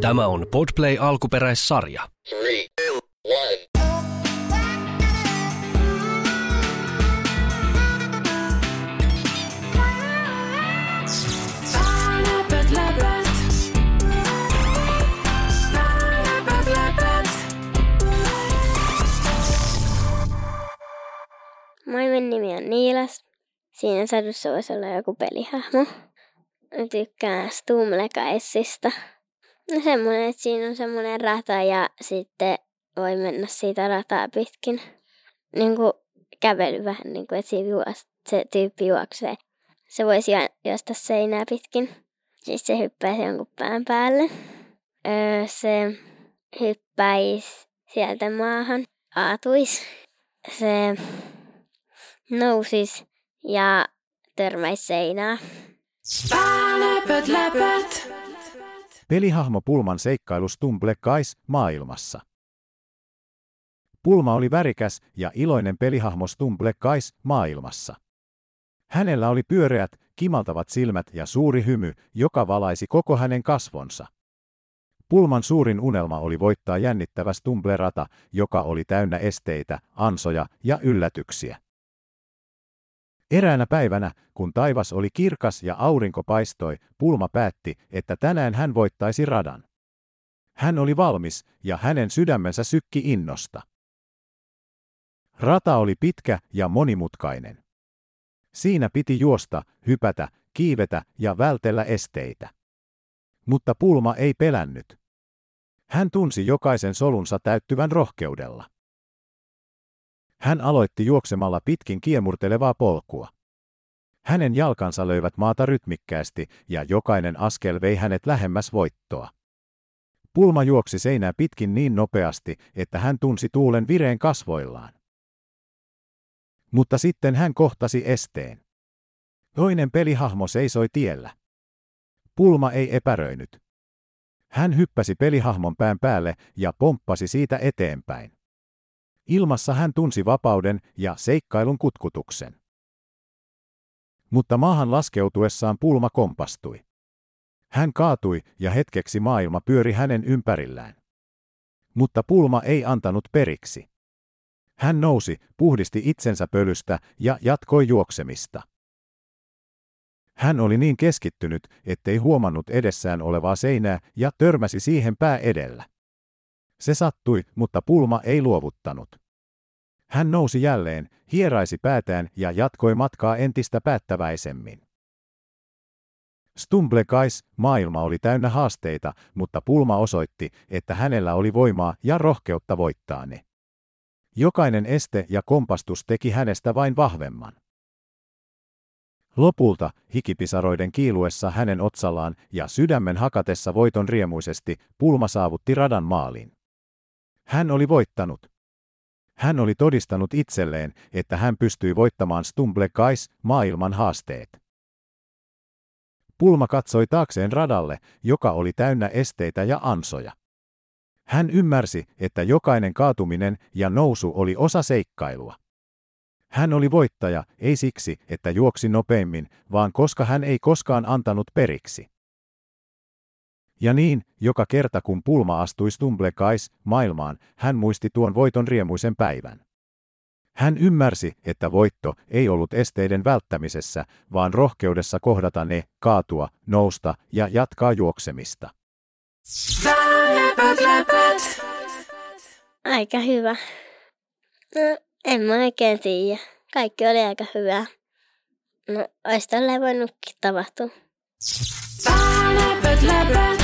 Tämä on Podplay alkuperäissarja. Three, two, one. Moi, minun nimi on Niilas. Siinä sadussa voisi olla joku pelihahmo. Mä tykkään Stumlekaissista. No semmoinen, että siinä on semmoinen rata ja sitten voi mennä siitä rataa pitkin. Niin kuin kävely vähän niin kuin, että juos, se tyyppi juoksee. Se voisi juosta seinää pitkin. Siis se hyppäisi jonkun pään päälle. Öö, se hyppäisi sieltä maahan, aatuisi. Se nousis ja törmäisi seinää. Päälöpöt, läpöt. Pelihahmo Pulman seikkailu Stumble Guys maailmassa. Pulma oli värikäs ja iloinen pelihahmo Stumble Guys maailmassa. Hänellä oli pyöreät, kimaltavat silmät ja suuri hymy, joka valaisi koko hänen kasvonsa. Pulman suurin unelma oli voittaa jännittävä Stumble-rata, joka oli täynnä esteitä, ansoja ja yllätyksiä. Eräänä päivänä, kun taivas oli kirkas ja aurinko paistoi, Pulma päätti, että tänään hän voittaisi radan. Hän oli valmis, ja hänen sydämensä sykki innosta. Rata oli pitkä ja monimutkainen. Siinä piti juosta, hypätä, kiivetä ja vältellä esteitä. Mutta Pulma ei pelännyt. Hän tunsi jokaisen solunsa täyttyvän rohkeudella. Hän aloitti juoksemalla pitkin kiemurtelevaa polkua. Hänen jalkansa löivät maata rytmikkäästi ja jokainen askel vei hänet lähemmäs voittoa. Pulma juoksi seinää pitkin niin nopeasti, että hän tunsi tuulen vireen kasvoillaan. Mutta sitten hän kohtasi esteen. Toinen pelihahmo seisoi tiellä. Pulma ei epäröinyt. Hän hyppäsi pelihahmon pään päälle ja pomppasi siitä eteenpäin. Ilmassa hän tunsi vapauden ja seikkailun kutkutuksen. Mutta maahan laskeutuessaan pulma kompastui. Hän kaatui ja hetkeksi maailma pyöri hänen ympärillään. Mutta pulma ei antanut periksi. Hän nousi, puhdisti itsensä pölystä ja jatkoi juoksemista. Hän oli niin keskittynyt, ettei huomannut edessään olevaa seinää ja törmäsi siihen pää edellä. Se sattui, mutta pulma ei luovuttanut. Hän nousi jälleen, hieraisi päätään ja jatkoi matkaa entistä päättäväisemmin. Stumblekais maailma oli täynnä haasteita, mutta pulma osoitti, että hänellä oli voimaa ja rohkeutta voittaa ne. Jokainen este ja kompastus teki hänestä vain vahvemman. Lopulta, hikipisaroiden kiiluessa hänen otsallaan ja sydämen hakatessa voiton riemuisesti, pulma saavutti radan maaliin. Hän oli voittanut. Hän oli todistanut itselleen, että hän pystyi voittamaan Stumble Guys maailman haasteet. Pulma katsoi taakseen radalle, joka oli täynnä esteitä ja ansoja. Hän ymmärsi, että jokainen kaatuminen ja nousu oli osa seikkailua. Hän oli voittaja, ei siksi, että juoksi nopeimmin, vaan koska hän ei koskaan antanut periksi. Ja niin, joka kerta kun pulma astui Stumblekais maailmaan, hän muisti tuon voiton riemuisen päivän. Hän ymmärsi, että voitto ei ollut esteiden välttämisessä, vaan rohkeudessa kohdata ne, kaatua, nousta ja jatkaa juoksemista. Aika hyvä. No, en mä oikein tiedä. Kaikki oli aika hyvää. No, olisi tälleen voinutkin tapahtua. Läpöt, läpöt.